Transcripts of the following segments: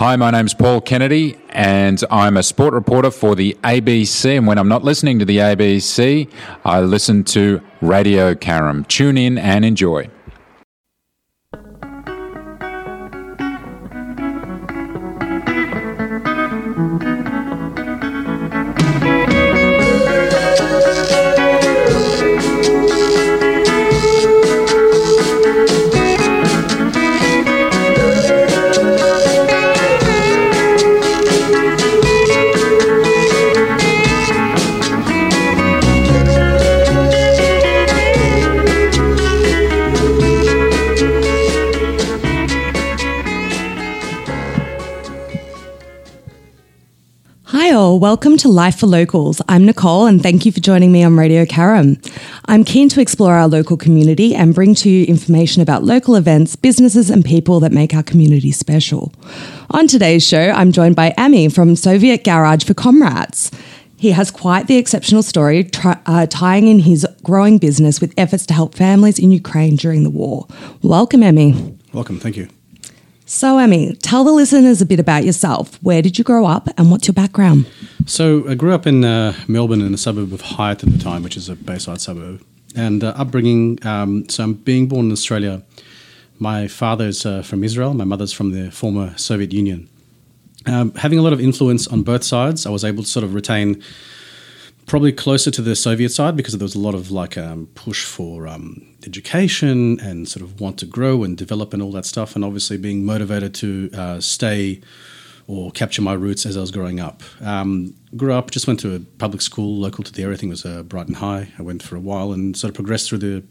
Hi, my name's Paul Kennedy, and I'm a sport reporter for the ABC. And when I'm not listening to the ABC, I listen to Radio Karam. Tune in and enjoy. Welcome to Life for Locals. I'm Nicole, and thank you for joining me on Radio Karam. I'm keen to explore our local community and bring to you information about local events, businesses, and people that make our community special. On today's show, I'm joined by Ami from Soviet Garage for Comrades. He has quite the exceptional story, tri- uh, tying in his growing business with efforts to help families in Ukraine during the war. Welcome, Ami. Welcome, thank you. So, Ami, tell the listeners a bit about yourself. Where did you grow up and what's your background? So, I grew up in uh, Melbourne in the suburb of Highett at the time, which is a Bayside suburb. And uh, upbringing, um, so I'm being born in Australia. My father's uh, from Israel, my mother's from the former Soviet Union. Um, having a lot of influence on both sides, I was able to sort of retain probably closer to the Soviet side because there was a lot of like um, push for um, education and sort of want to grow and develop and all that stuff, and obviously being motivated to uh, stay or capture my roots as I was growing up. Um, grew up, just went to a public school local to the area. I think it was uh, Brighton High. I went for a while and sort of progressed through the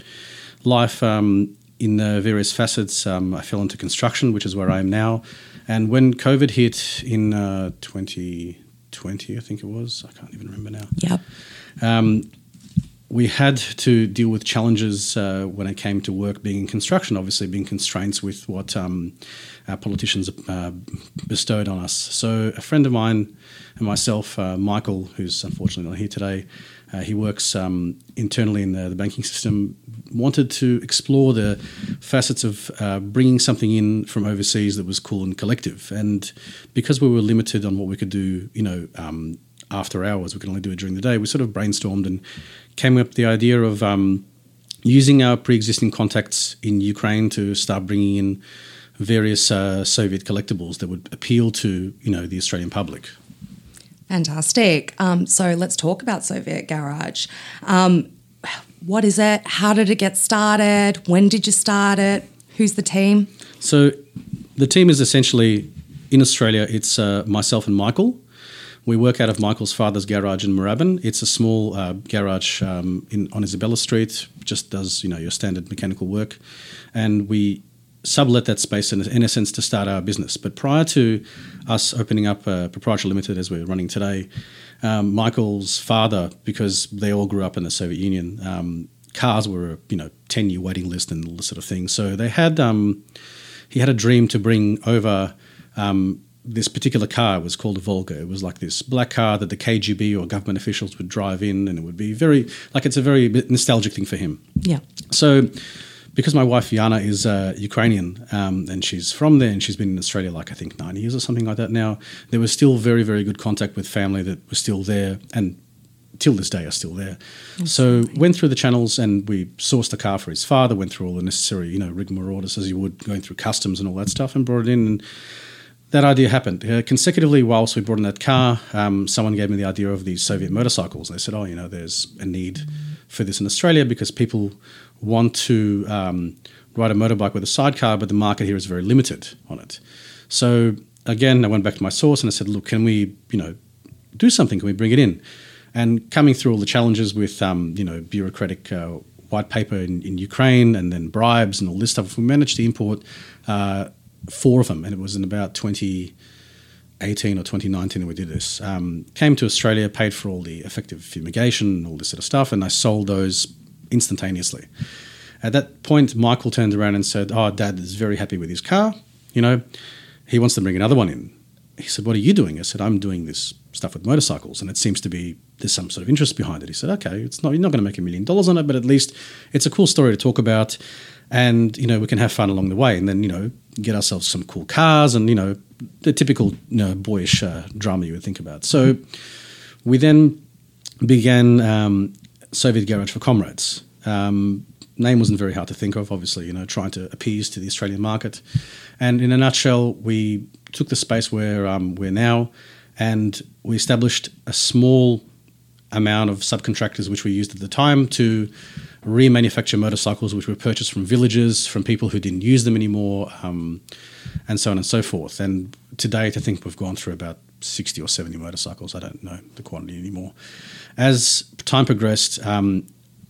life um, in uh, various facets. Um, I fell into construction, which is where I am now. And when COVID hit in uh, 2020, I think it was, I can't even remember now. Yep. Um, we had to deal with challenges uh, when it came to work being in construction, obviously being constraints with what um, our politicians uh, bestowed on us. So a friend of mine and myself, uh, Michael, who's unfortunately not here today, uh, he works um, internally in the, the, banking system, wanted to explore the facets of uh, bringing something in from overseas that was cool and collective. And because we were limited on what we could do, you know, um, after hours, we can only do it during the day, we sort of brainstormed and came up with the idea of um, using our pre-existing contacts in Ukraine to start bringing in various uh, Soviet collectibles that would appeal to, you know, the Australian public. Fantastic. Um, so let's talk about Soviet Garage. Um, what is it? How did it get started? When did you start it? Who's the team? So the team is essentially in Australia. It's uh, myself and Michael. We work out of Michael's father's garage in Moorabbin. It's a small uh, garage um, in, on Isabella Street. Just does you know your standard mechanical work, and we sublet that space in, in essence to start our business. But prior to us opening up a proprietary limited as we're running today, um, Michael's father, because they all grew up in the Soviet Union, um, cars were a you know ten year waiting list and all this sort of thing. So they had um, he had a dream to bring over. Um, this particular car was called a Volga. It was like this black car that the KGB or government officials would drive in, and it would be very like it's a very nostalgic thing for him. Yeah. So because my wife Yana is uh, Ukrainian um, and she's from there and she's been in Australia like I think nine years or something like that now, there was still very, very good contact with family that was still there and till this day are still there. So went through the channels and we sourced the car for his father, went through all the necessary, you know, rigmarole as you would going through customs and all that stuff and brought it in and that idea happened. Uh, consecutively, whilst we brought in that car, um, someone gave me the idea of these Soviet motorcycles. They said, oh, you know, there's a need for this in Australia because people want to um, ride a motorbike with a sidecar, but the market here is very limited on it. So again, I went back to my source and I said, look, can we, you know, do something? Can we bring it in? And coming through all the challenges with, um, you know, bureaucratic uh, white paper in, in, Ukraine and then bribes and all this stuff, we managed to import uh, four of them, and it was in about 2018 or 2019 that we did this. Um, came to Australia, paid for all the effective fumigation all this sort of stuff, and I sold those instantaneously. At that point, Michael turned around and said, "Oh, Dad is very happy with his car. You know, he wants to bring another one in." he said, "What are you doing?" I said, "I'm doing this stuff with motorcycles, and it seems to be there's some sort of interest behind it." He said, "Okay, it's not you're not going to make a million dollars on it, but at least it's a cool story to talk about, and you know we can have fun along the way, and then you know get ourselves some cool cars, and you know the typical you know boyish uh, drama you would think about." So we then began um, Soviet Garage for Comrades. Um, name wasn't very hard to think of, obviously, you know, trying to appease to the Australian market. And in a nutshell, we took the space where um, we're now and we established a small amount of subcontractors which we used at the time to remanufacture motorcycles which were purchased from villages, from people who didn't use them anymore, um, and so on and so forth. And to date, I think we've gone through about 60 or 70 motorcycles. I don't know the quantity anymore. As time progressed, um,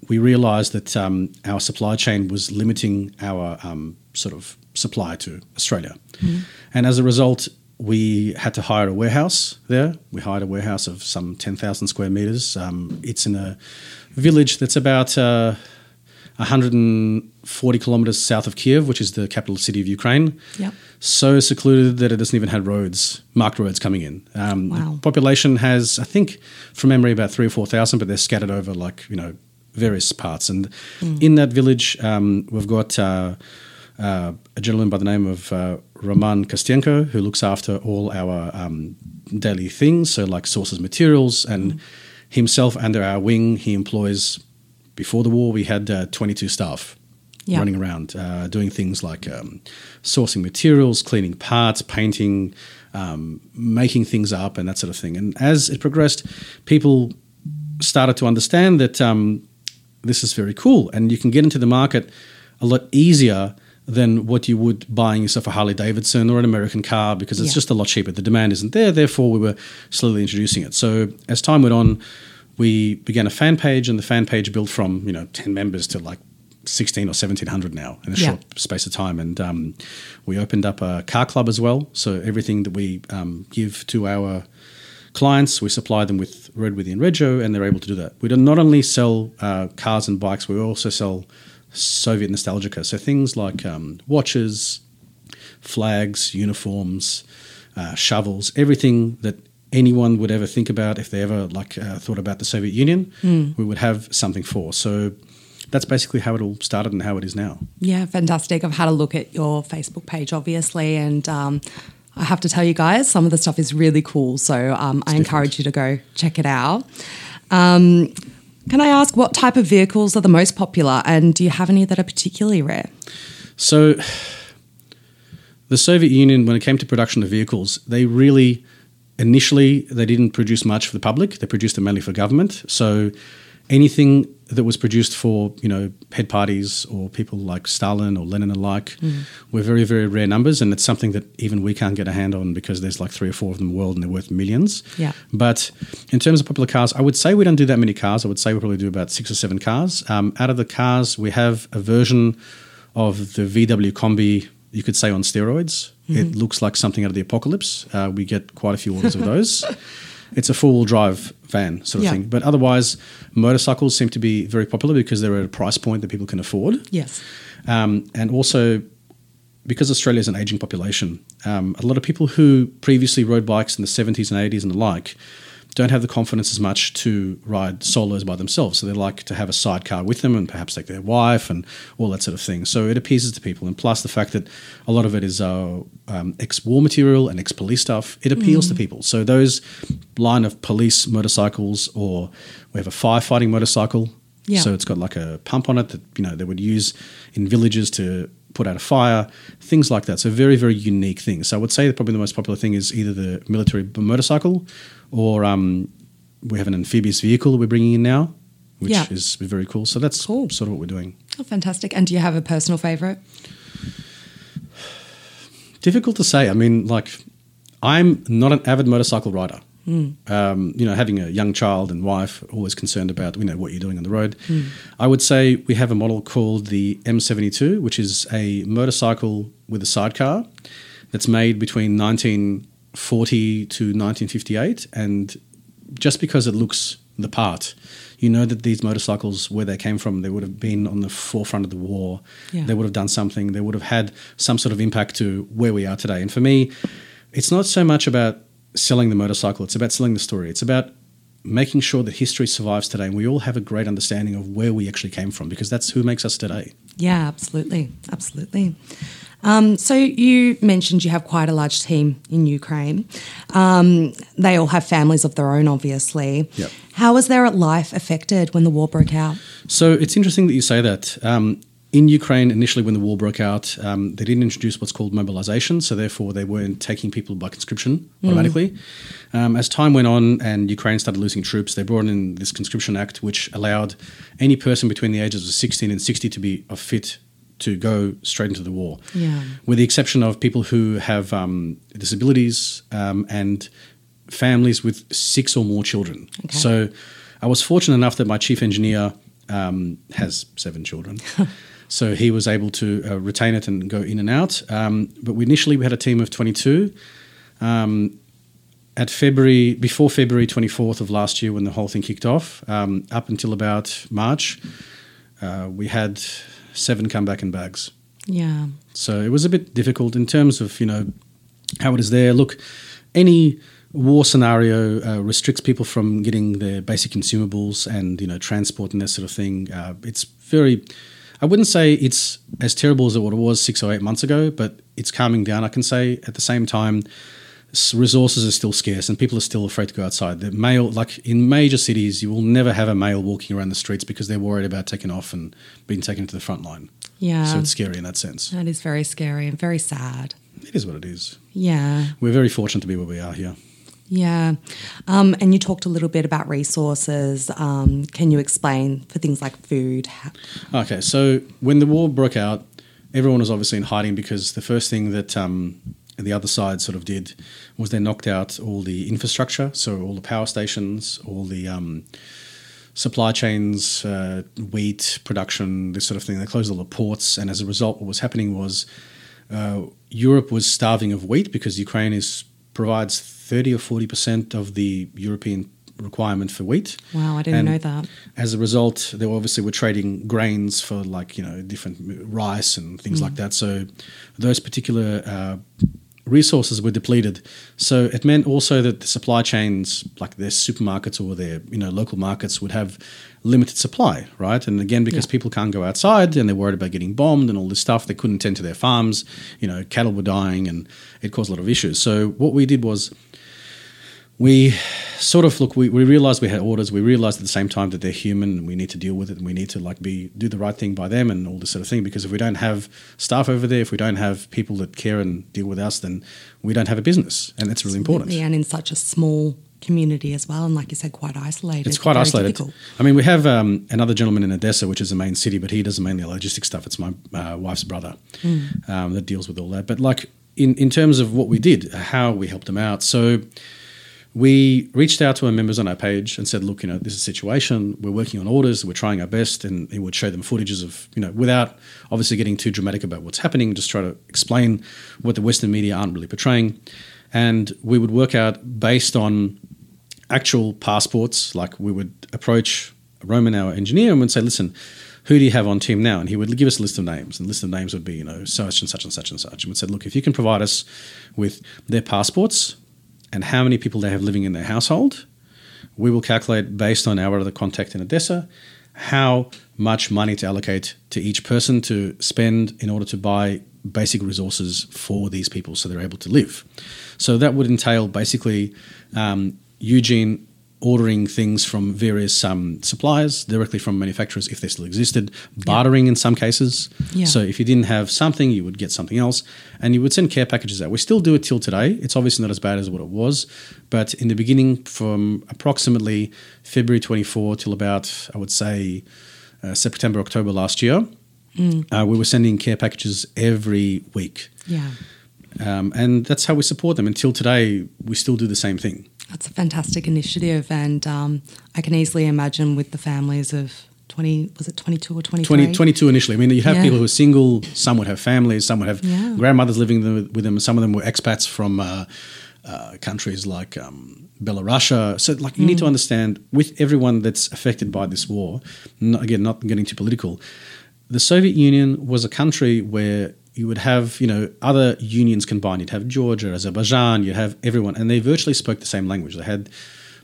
we realised that um, our supply chain was limiting our um, sort of supply to Australia. Mm. And as a result, we had to hire a warehouse there. We hired a warehouse of some 10,000 square meters. Um, it's in a village that's about uh, 140 kilometers south of Kiev, which is the capital city of Ukraine. Yep. So secluded that it doesn't even have roads, marked roads coming in. Um, wow. population has, I think, from memory, about three or 4,000, but they're scattered over like, you know, various parts. And mm. in that village, um, we've got uh, uh, a gentleman by the name of uh, Roman Kostenko who looks after all our um, daily things, so like sources materials, and mm. himself under our wing, he employs. Before the war, we had uh, 22 staff. Yeah. running around uh, doing things like um, sourcing materials, cleaning parts, painting, um, making things up, and that sort of thing. And as it progressed, people started to understand that um, this is very cool. And you can get into the market a lot easier than what you would buying yourself a Harley Davidson or an American car because it's yeah. just a lot cheaper. The demand isn't there. Therefore, we were slowly introducing it. So as time went on, we began a fan page, and the fan page built from you know ten members to like 16 or 1700 now in a yeah. short space of time. And um, we opened up a car club as well. So everything that we um, give to our clients. We supply them with Roadworthy and Rego, and they're able to do that. We do not only sell uh, cars and bikes, we also sell Soviet nostalgia. So things like um, watches, flags, uniforms, uh, shovels, everything that anyone would ever think about if they ever like uh, thought about the Soviet Union, mm. we would have something for. So that's basically how it all started and how it is now. Yeah, fantastic. I've had a look at your Facebook page, obviously, and um, I have to tell you guys, some of the stuff is really cool. So um, I encourage you to go check it out. Um, can I ask what type of vehicles are the most popular and do you have any that are particularly rare? So, the Soviet Union, when it came to production of vehicles, they really initially they didn't produce much for the public. They produced them mainly for government. So, anything that was produced for you know head parties or people like Stalin or Lenin alike mm. were very very rare numbers, and it's something that even we can't get a hand on because there's like three or four of them in the world and they're worth millions. Yeah. But in terms of popular cars, I would say we don't do that many cars. I would say we probably do about six or seven cars. Um, out of the cars, we have a version of the VW Kombi. You could say on steroids. Mm-hmm. It looks like something out of the apocalypse. Uh, we get quite a few orders of those. It's a four-wheel drive van sort of yeah. thing. But otherwise, motorcycles seem to be very popular because they're at a price point that people can afford. Yes. Um, and also, because Australia is an aging population, um, a lot of people who previously rode bikes in the 70s and 80s and the like don't have the confidence as much to ride solos by themselves. So they like to have a sidecar with them and perhaps take their wife and all that sort of thing. So it appeases to people. And plus the fact that a lot of it is uh, um, ex war material and ex police stuff, it appeals mm. to people. So those line of police motorcycles or we have a firefighting motorcycle. Yeah. So it's got like a pump on it that you know they would use in villages to put out a fire, things like that. So very, very unique things. So I would say that probably the most popular thing is either the military motorcycle or um, we have an amphibious vehicle that we're bringing in now, which yeah. is very cool. So that's cool. sort of what we're doing. Oh, fantastic. And do you have a personal favourite? Difficult to say. I mean, like, I'm not an avid motorcycle rider. Mm. Um, you know, having a young child and wife, always concerned about you know what you're doing on the road. Mm. I would say we have a model called the M72, which is a motorcycle with a sidecar that's made between 1940 to 1958, and just because it looks the part, you know that these motorcycles, where they came from, they would have been on the forefront of the war. Yeah. They would have done something. They would have had some sort of impact to where we are today. And for me, it's not so much about selling the motorcycle, it's about selling the story. It's about making sure that history survives today and we all have a great understanding of where we actually came from because that's who makes us today. Yeah, absolutely. Absolutely. Um, so you mentioned you have quite a large team in Ukraine. Um, they all have families of their own, obviously. Yep. How was their life affected when the war broke out? So it's interesting that you say that. Um, in Ukraine, initially when the war broke out, um, they didn't introduce what's called mobilization, so therefore they weren't taking people by conscription automatically. Um, as time went on and Ukraine started losing troops, they brought in this conscription act, which allowed any person between the ages of 16 and 60 to be fit to go straight into the war, Yeah. with the exception of people who have um, disabilities um, and families with six or more children. Okay. So I was fortunate enough that my chief engineer um, has seven children. so he was able to uh, retain it and go in and out. Um, but we initially we had a team of 22. Um, at February, before February 24th of last year, when the whole thing kicked off, um, up until about March, uh, we had seven come back in bags. Yeah. So it was a bit difficult in terms of you know how it is there. Look, any war scenario uh, restricts people from getting their basic consumables and you know transport and that sort of thing. Uh, it's very. I wouldn't say it's as terrible as what it was six or eight months ago, but it's calming down. I can say at the same time, resources are still scarce and people are still afraid to go outside. The male, like in major cities, you will never have a male walking around the streets because they're worried about taking off and being taken to the front line. Yeah. So it's scary in that sense. that is very scary and very sad. It is what it is. Yeah. We're very fortunate to be where we are here. Yeah. Um, and you talked a little bit about resources. Um, can you explain for things like food? Okay, so when the war broke out, everyone was obviously in hiding because the first thing that um, the other side sort of did was they knocked out all the infrastructure, so all the power stations, all the um, supply chains, uh, wheat production, this sort of thing. They closed all the ports, and as a result, what was happening was uh, Europe was starving of wheat because Ukraine is provides thirty or forty percent of the European requirement for wheat. Wow, I didn't And know that. As a result, they obviously were trading grains for like you know different rice and things like that. So those particular uh, resources were depleted. So it meant also that the supply chains, like their supermarkets or their you know local markets, would have limited supply, right? And again, because Yeah. people can't go outside and they're worried about getting bombed and all this stuff, they couldn't tend to their farms. You know, cattle were dying, and it caused a lot of issues. So what we did was we sort of look we, we realized we had orders we realized at the same time that they're human and we need to deal with it and we need to like be do the right thing by them and all this sort of thing because if we don't have staff over there if we don't have people that care and deal with us then we don't have a business and it's really important And in such a small community as well. And like you said, quite isolated. it's quite very isolated. difficult. I mean, we have um, another gentleman in Odessa, which is the main city, but he does mainly logistics stuff. It's my uh, wife's brother um, that deals with all that. But like in in terms of what we did, how we helped them out. So we reached out to our members on our page and said, look, you know, this is a situation. We're working on orders. We're trying our best, and it would show them footages of, you know, without obviously getting too dramatic about what's happening. Just try to explain what the Western media aren't really portraying, and we would work out based on actual passports. Like we would approach Roman, our engineer, and would say, listen. Who do you have on team now? And he would give us a list of names, and the list of names would be, you know, such and such and such and such. And we said, look, if you can provide us with their passports, and how many people they have living in their household. We will calculate based on our other contact in Odessa how much money to allocate to each person to spend in order to buy basic resources for these people so they're able to live. So that would entail basically um, Eugene ordering things from various um, suppliers directly from manufacturers if they still existed, bartering in some cases. Yeah. So if you didn't have something, you would get something else, and you would send care packages out. We still do it till today. It's obviously not as bad as what it was, but in the beginning, from approximately February 24 till about I would say uh, September October last year, uh, we were sending care packages every week, Yeah. um, and that's how we support them. Until today, we still do the same thing. That's a fantastic initiative. And um, I can easily imagine with the families of 20, was it 22 or 23? 20, 22 initially. I mean, you have Yeah. people who are single, some would have families, some would have Yeah. grandmothers living with them, some of them were expats from uh, uh, countries like um, Belarus. So, like, you need to understand with everyone that's affected by this war, not, again, not getting too political, the Soviet Union was a country where you would have you know other unions combined. You'd have Georgia, Azerbaijan. You'd have everyone, and they virtually spoke the same language. They had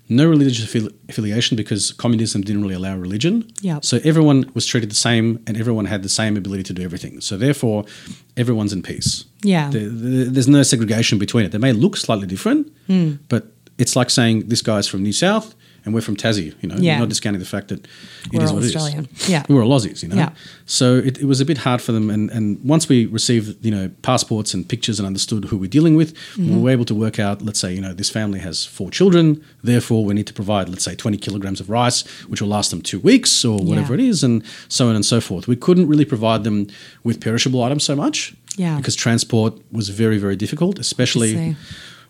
no religious affi- affiliation because communism didn't really allow religion. Yeah. So everyone was treated the same, and everyone had the same ability to do everything. So therefore, everyone's in peace. Yeah. There- there- there's no segregation between it. They may look slightly different, Hmm. but it's like saying this guy's from New South and we're from Tassie. You know, Yeah. You're not discounting the fact that it We're is what it is. Australian. Yeah. We're all Aussies, you know. Yeah. So it, it was a bit hard for them, and, and once we received you know passports and pictures and understood who we're dealing with, Mm-hmm. we were able to work out. Let's say you know this family has four children, therefore we need to provide let's say 20 kilograms of rice, which will last them two weeks or whatever Yeah. it is, and so on and so forth. We couldn't really provide them with perishable items so much, Yeah. because transport was very very difficult, especially.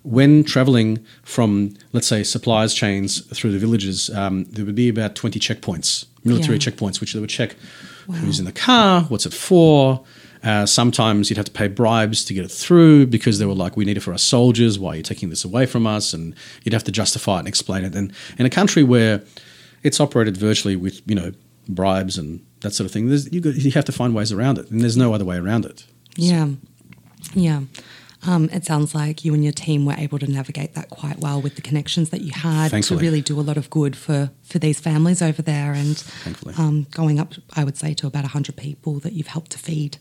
When traveling from, let's say, suppliers chains through the villages, um, there would be about 20 checkpoints, military Yeah. checkpoints, which they would check who's in the car, what's it for. Uh, sometimes you'd have to pay bribes to get it through because they were like, we need it for our soldiers. Why are you taking this away from us? And you'd have to justify it and explain it. And in a country where it's operated virtually with, you know, bribes and that sort of thing, there's, you, got, you have to find ways around it. And there's no other way around it. Yeah. Yeah. Um, it sounds like you and your team were able to navigate that quite well with the connections that you had Thankfully. to really do a lot of good for, for these families over there and um, going up, I would say, to about 100 people that you've helped to feed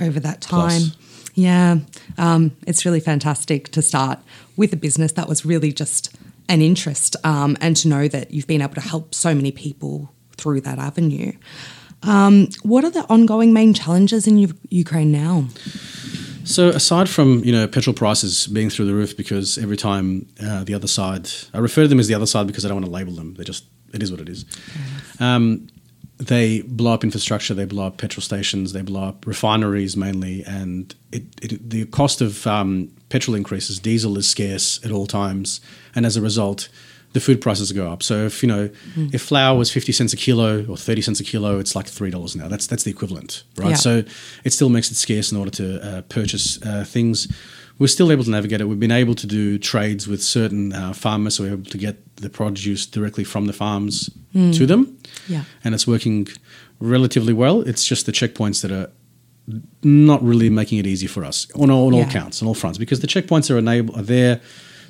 over that time. Plus. Yeah. Um, it's really fantastic to start with a business that was really just an interest um, and to know that you've been able to help so many people through that avenue. Um, what are the ongoing main challenges in U- Ukraine now? So aside from you know petrol prices being through the roof because every time uh, the other side, I refer to them as the other side because I don't want to label them. They're just it is what it is. Um, they blow up infrastructure, they blow up petrol stations, they blow up refineries mainly, and it, it, the cost of um, petrol increases. Diesel is scarce at all times, and as a result, the food prices go up. So if you know if flour was fifty cents a kilo or thirty cents a kilo, it's like three dollars now. That's that's the equivalent, right? Yeah. So it still makes it scarce in order to uh, purchase uh, things. We're still able to navigate it. We've been able to do trades with certain uh, farmers, so we're able to get the produce directly from the farms to them, Yeah. and it's working relatively well. It's just the checkpoints that are not really making it easy for us on all, on all counts, on all fronts, because the checkpoints are enable are there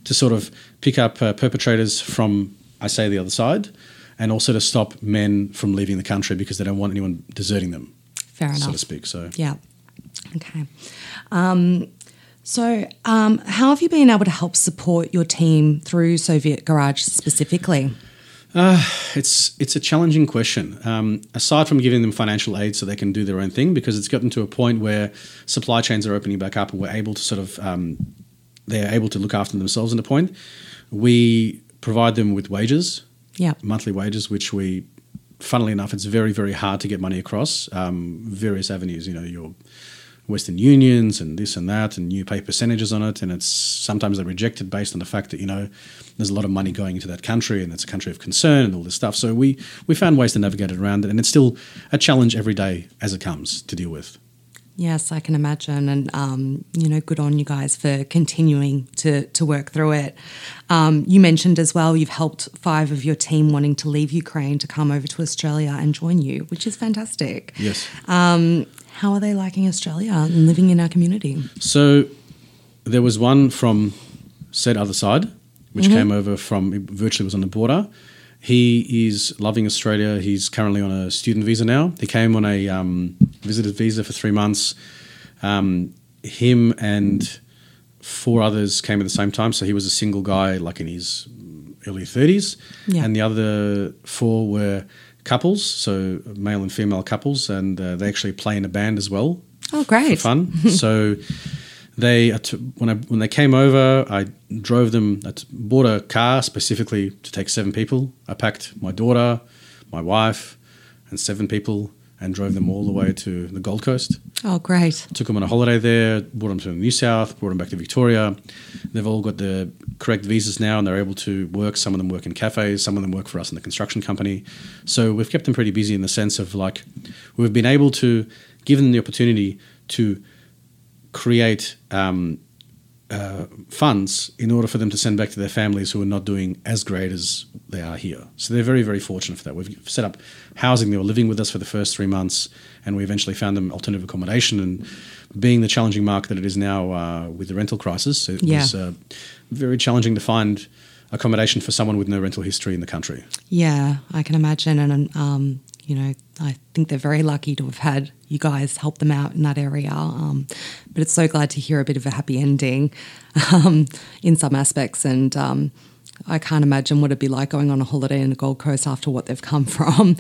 to sort of pick up uh, perpetrators from, I say, the other side, and also to stop men from leaving the country because they don't want anyone deserting them, Fair enough. so to speak. So Yeah. Okay. Um, so, um, how have you been able to help support your team through Soviet Garage specifically? it's it's a challenging question. Um, aside from giving them financial aid so they can do their own thing, because it's gotten to a point where supply chains are opening back up and we're able to sort of um, they're able to look after themselves. In a point, we provide them with wages, Yeah. monthly wages, which we, funnily enough, it's very very hard to get money across um, various avenues. You know your Western unions and this and that, and you pay percentages on it, and it's sometimes they're rejected based on the fact that you know there's a lot of money going into that country, and it's a country of concern and all this stuff. So we we found ways to navigate it around it, and it's still a challenge every day as it comes to deal with. Yes, I can imagine, and um, you know, good on you guys for continuing to to work through it. Um, you mentioned as well you've helped five of your team wanting to leave Ukraine to come over to Australia and join you, which is fantastic. Yes. How are they liking Australia and living in our community? So there was one from said other side, which came over from it virtually was on the border. He is loving Australia. He's currently on a student visa now. He came on a um, visited visa for three months. Um, him and four others came at the same time. So he was a single guy, like in his early 30s. Yeah. And the other four were couples, so male and female couples. And uh, they actually play in a band as well Oh, for great! fun. so they uh, when I when they came over, I drove them. I t- bought a car specifically to take seven people. I packed my daughter, my wife, and seven people, and drove them all the way to the Gold Coast. Oh, great! Took them on a holiday there. Brought them to the New South. Brought them back to Victoria. They've all got the correct visas now, and they're able to work. Some of them work in cafes. Some of them work for us in the construction company. So we've kept them pretty busy in the sense of like we've been able to give them the opportunity to create um, uh, funds in order for them to send back to their families who are not doing as great as they are here. So they're very, very fortunate for that. We've set up housing. They were living with us for the first three months, and we eventually found them alternative accommodation. And being the challenging market that it is now uh, with the rental crisis, it Yeah. was uh, very challenging to find accommodation for someone with no rental history in the country. Yeah, I can imagine. And, um, you know, I think they're very lucky to have had you guys help them out in that area. Um, but it's so glad to hear a bit of a happy ending um, in some aspects. And um, I can't imagine what it'd be like going on a holiday in the Gold Coast after what they've come from.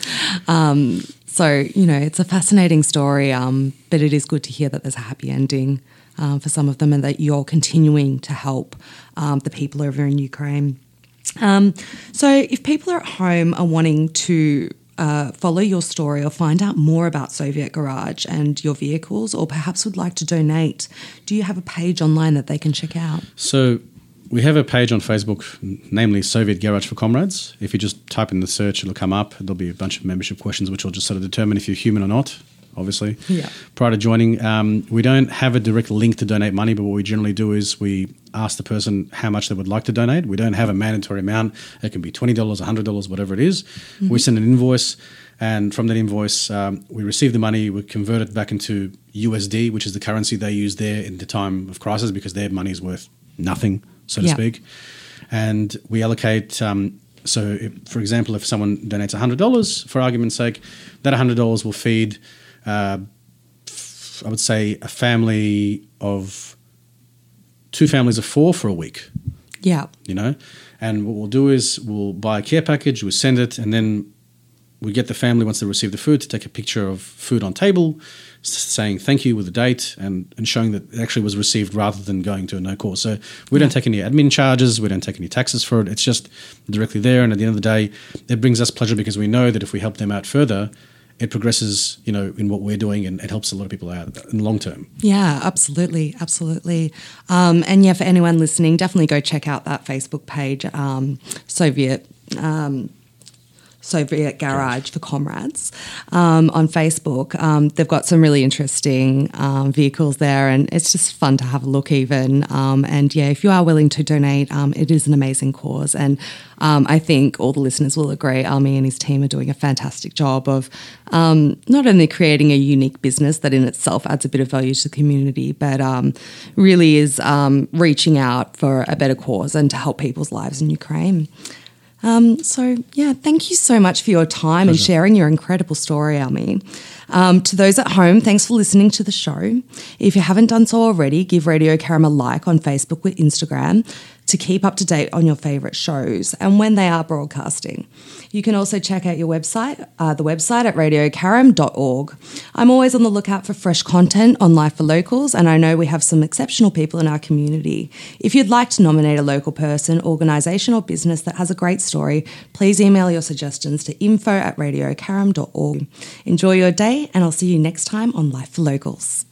Um, so, you know, it's a fascinating story, um, but it is good to hear that there's a happy ending um, for some of them and that you're continuing to help um, the people over in Ukraine. Um, so, if people are at home are wanting to uh, follow your story or find out more about Soviet Garage and your vehicles, or perhaps would like to donate, do you have a page online that they can check out? So we have a page on Facebook, namely Soviet Garage for Comrades. If you just type in the search, it'll come up. There'll be a bunch of membership questions, which will just sort of determine if you're human or not. Obviously, Yeah. Prior to joining, um, we don't have a direct link to donate money, but what we generally do is we ask the person how much they would like to donate. We don't have a mandatory amount. It can be twenty dollars, hundred dollars, whatever it is. We send an invoice, and from that invoice, um, we receive the money. We convert it back into USD, which is the currency they use there in the time of crisis, because their money is worth nothing, so to Yeah. speak. And we allocate. Um, so, if, for example, if someone donates hundred dollars, for argument's sake, that hundred dollars will feed. Uh, I would say a family of two families of four for a week Yeah. you know. And what we'll do is we'll buy a care package, we send it, and then we get the family once they receive the food to take a picture of food on table, saying thank you with the date and, and showing that it actually was received rather than going to a no call. So we don't take any admin charges, we don't take any taxes for it. It's just directly there. And at the end of the day, it brings us pleasure because we know that if we help them out further, it progresses, you know, in what we're doing and it helps a lot of people out in the long term. Yeah, absolutely, absolutely. Um, and yeah, for anyone listening, definitely go check out that Facebook page, um, Soviet. Um, Soviet Garage for Comrades um, on Facebook. Um, they've got some really interesting um, vehicles there, and it's just fun to have a look, even. Um, and yeah, if you are willing to donate, um, it is an amazing cause. And um, I think all the listeners will agree, Ami and his team are doing a fantastic job of um, not only creating a unique business that in itself adds a bit of value to the community, but um, really is um, reaching out for a better cause and to help people's lives in Ukraine. Um, so, yeah, thank you so much for your time and sharing your incredible story, Ami. Um, to those at home, thanks for listening to the show. If you haven't done so already, give Radio Karam a like on Facebook or Instagram to keep up to date on your favourite shows and when they are broadcasting. You can also check out your website, uh, the website at radiokaram.org. I'm always on the lookout for fresh content on Life for Locals, and I know we have some exceptional people in our community. If you'd like to nominate a local person, organisation, or business that has a great story, please email your suggestions to info at radiokaram.org. Enjoy your day, and I'll see you next time on Life for Locals.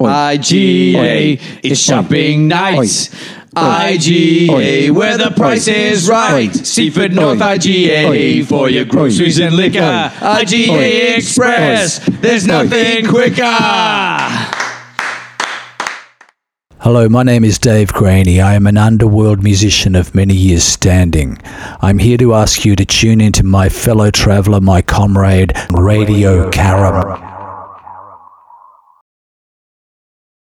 IGA, it's shopping nights. IGA, where the price is right. Seaford North IGA for your groceries and liquor. IGA Express, there's nothing quicker. Hello, my name is Dave Graney. I am an underworld musician of many years standing. I'm here to ask you to tune into my fellow traveller, my comrade, Radio Karam.